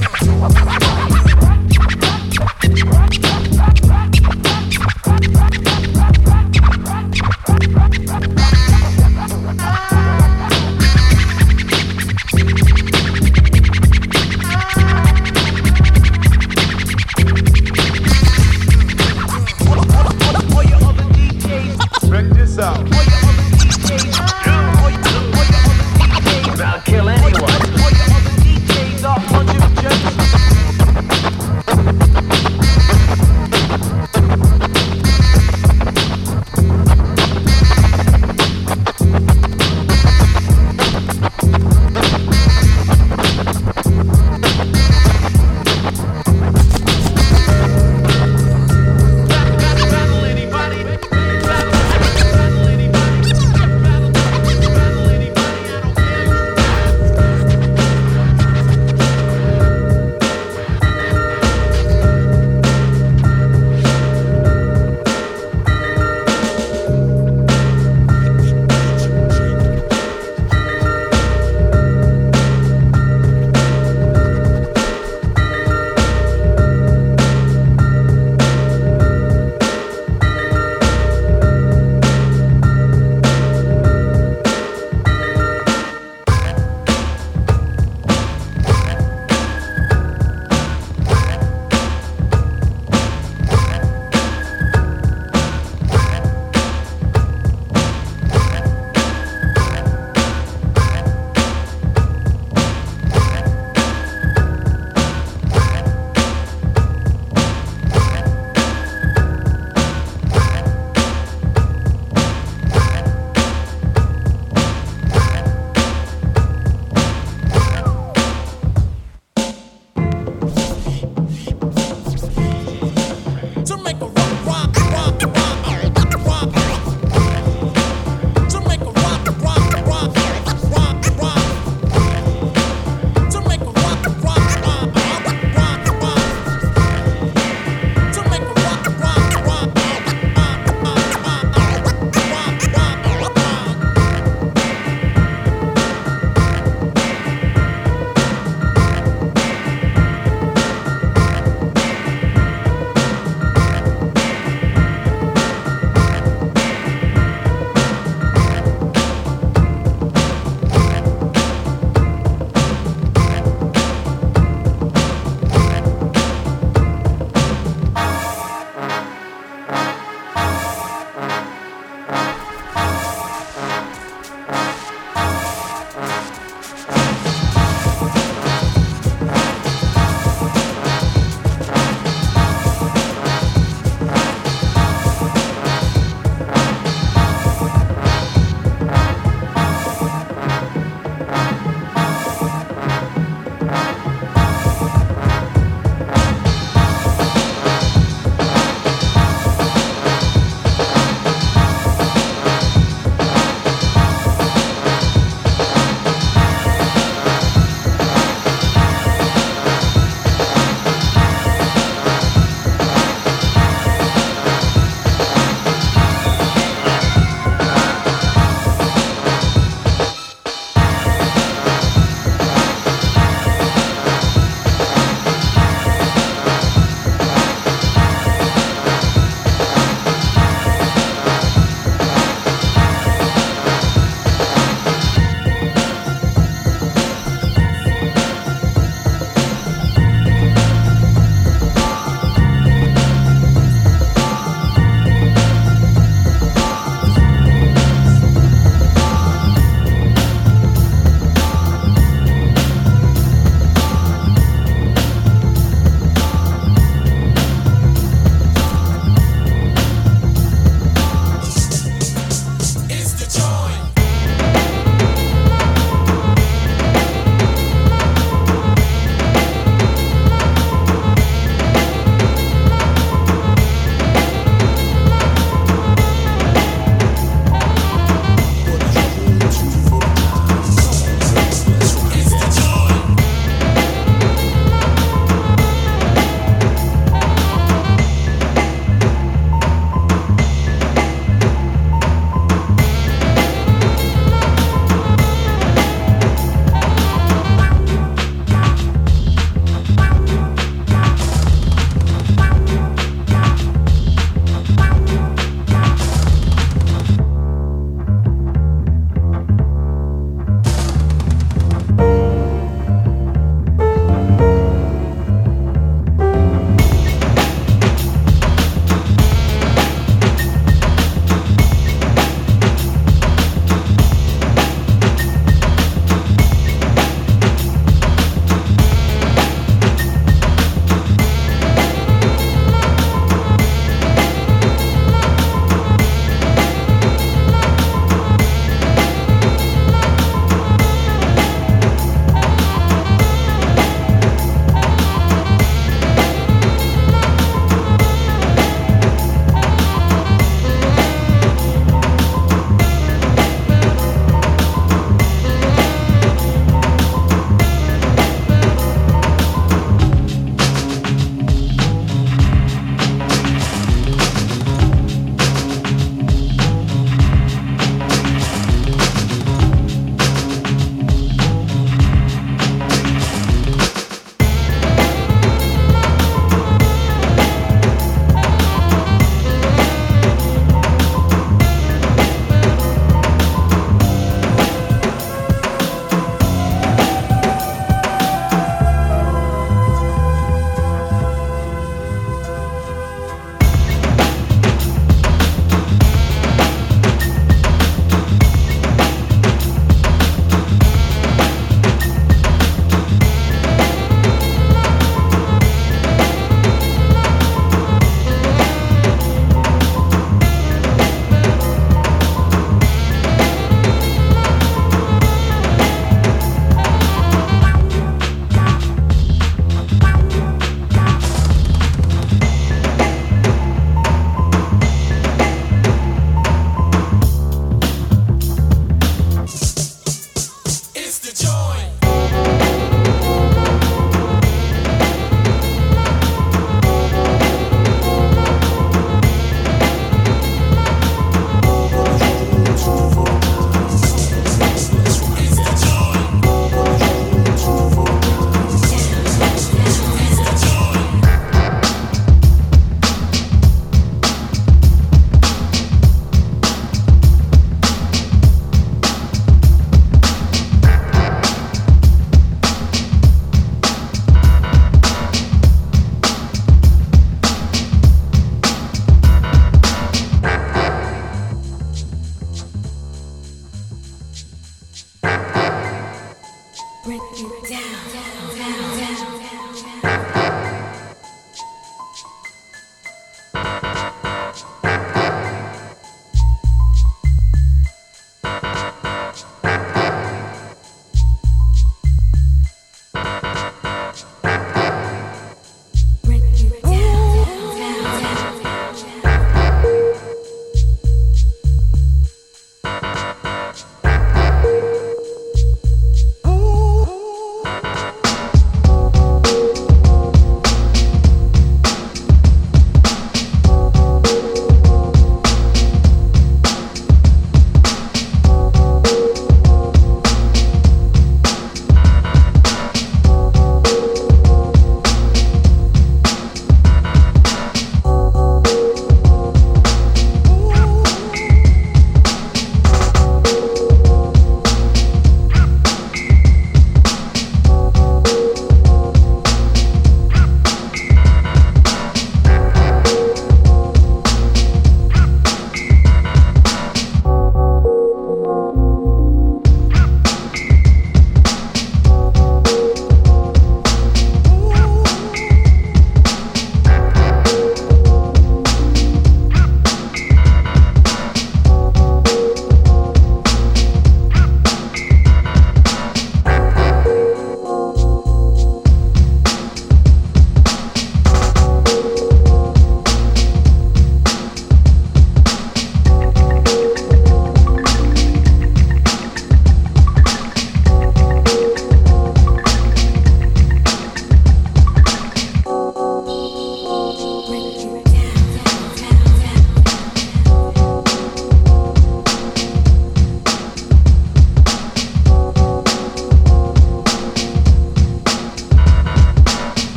Out.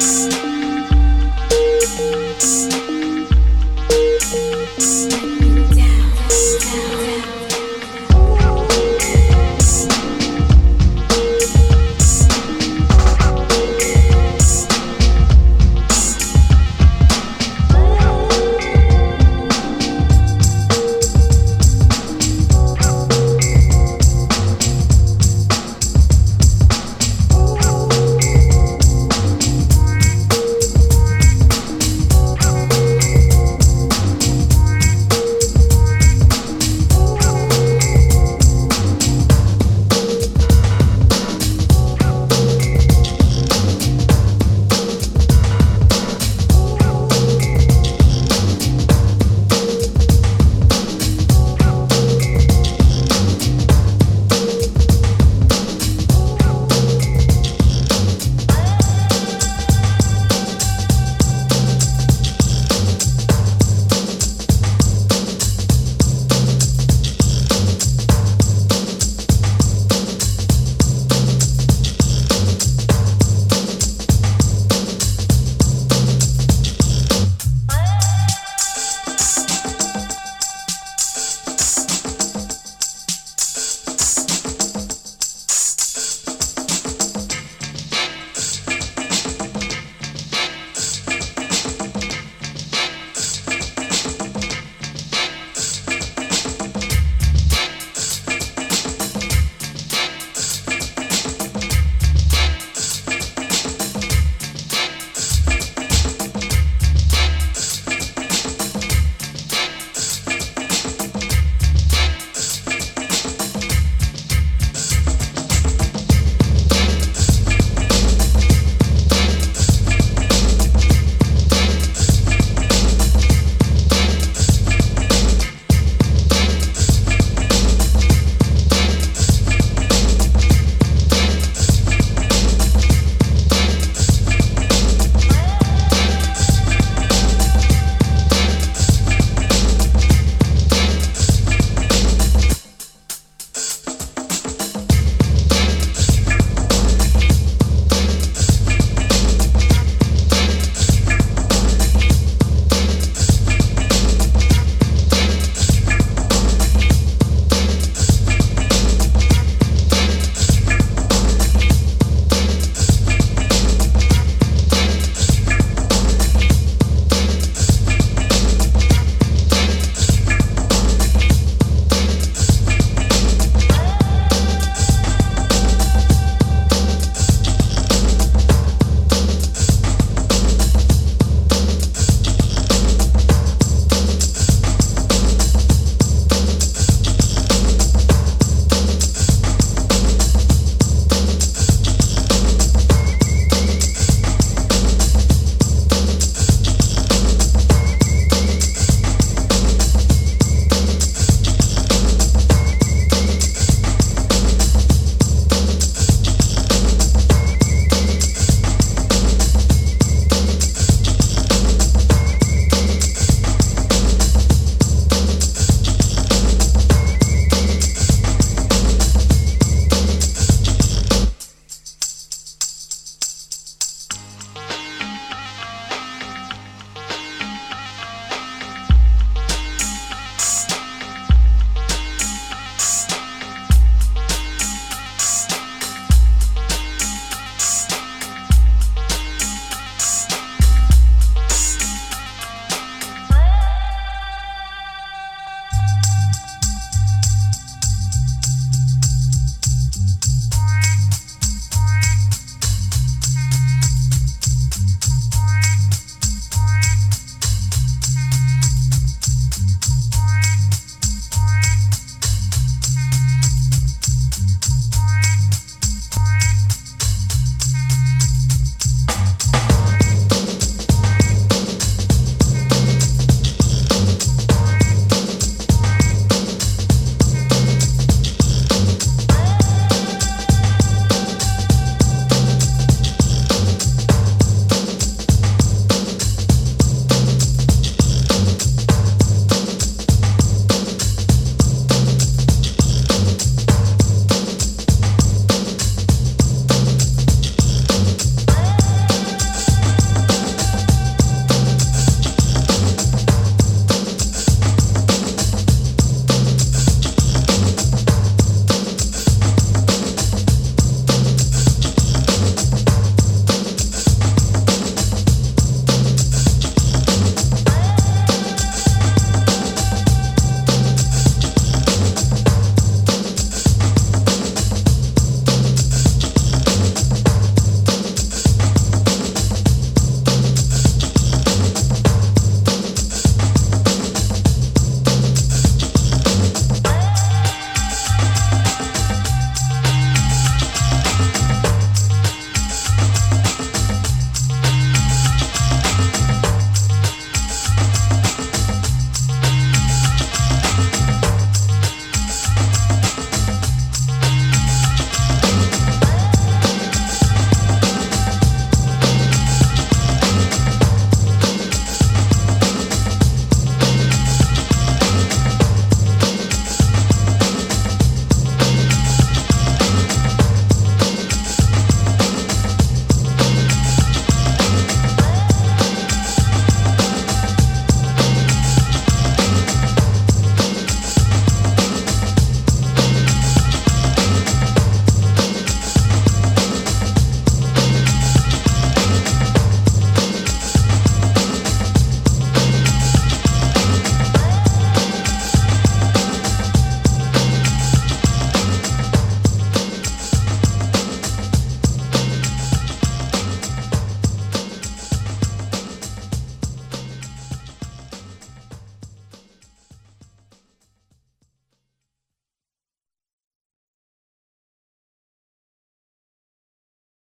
Mix.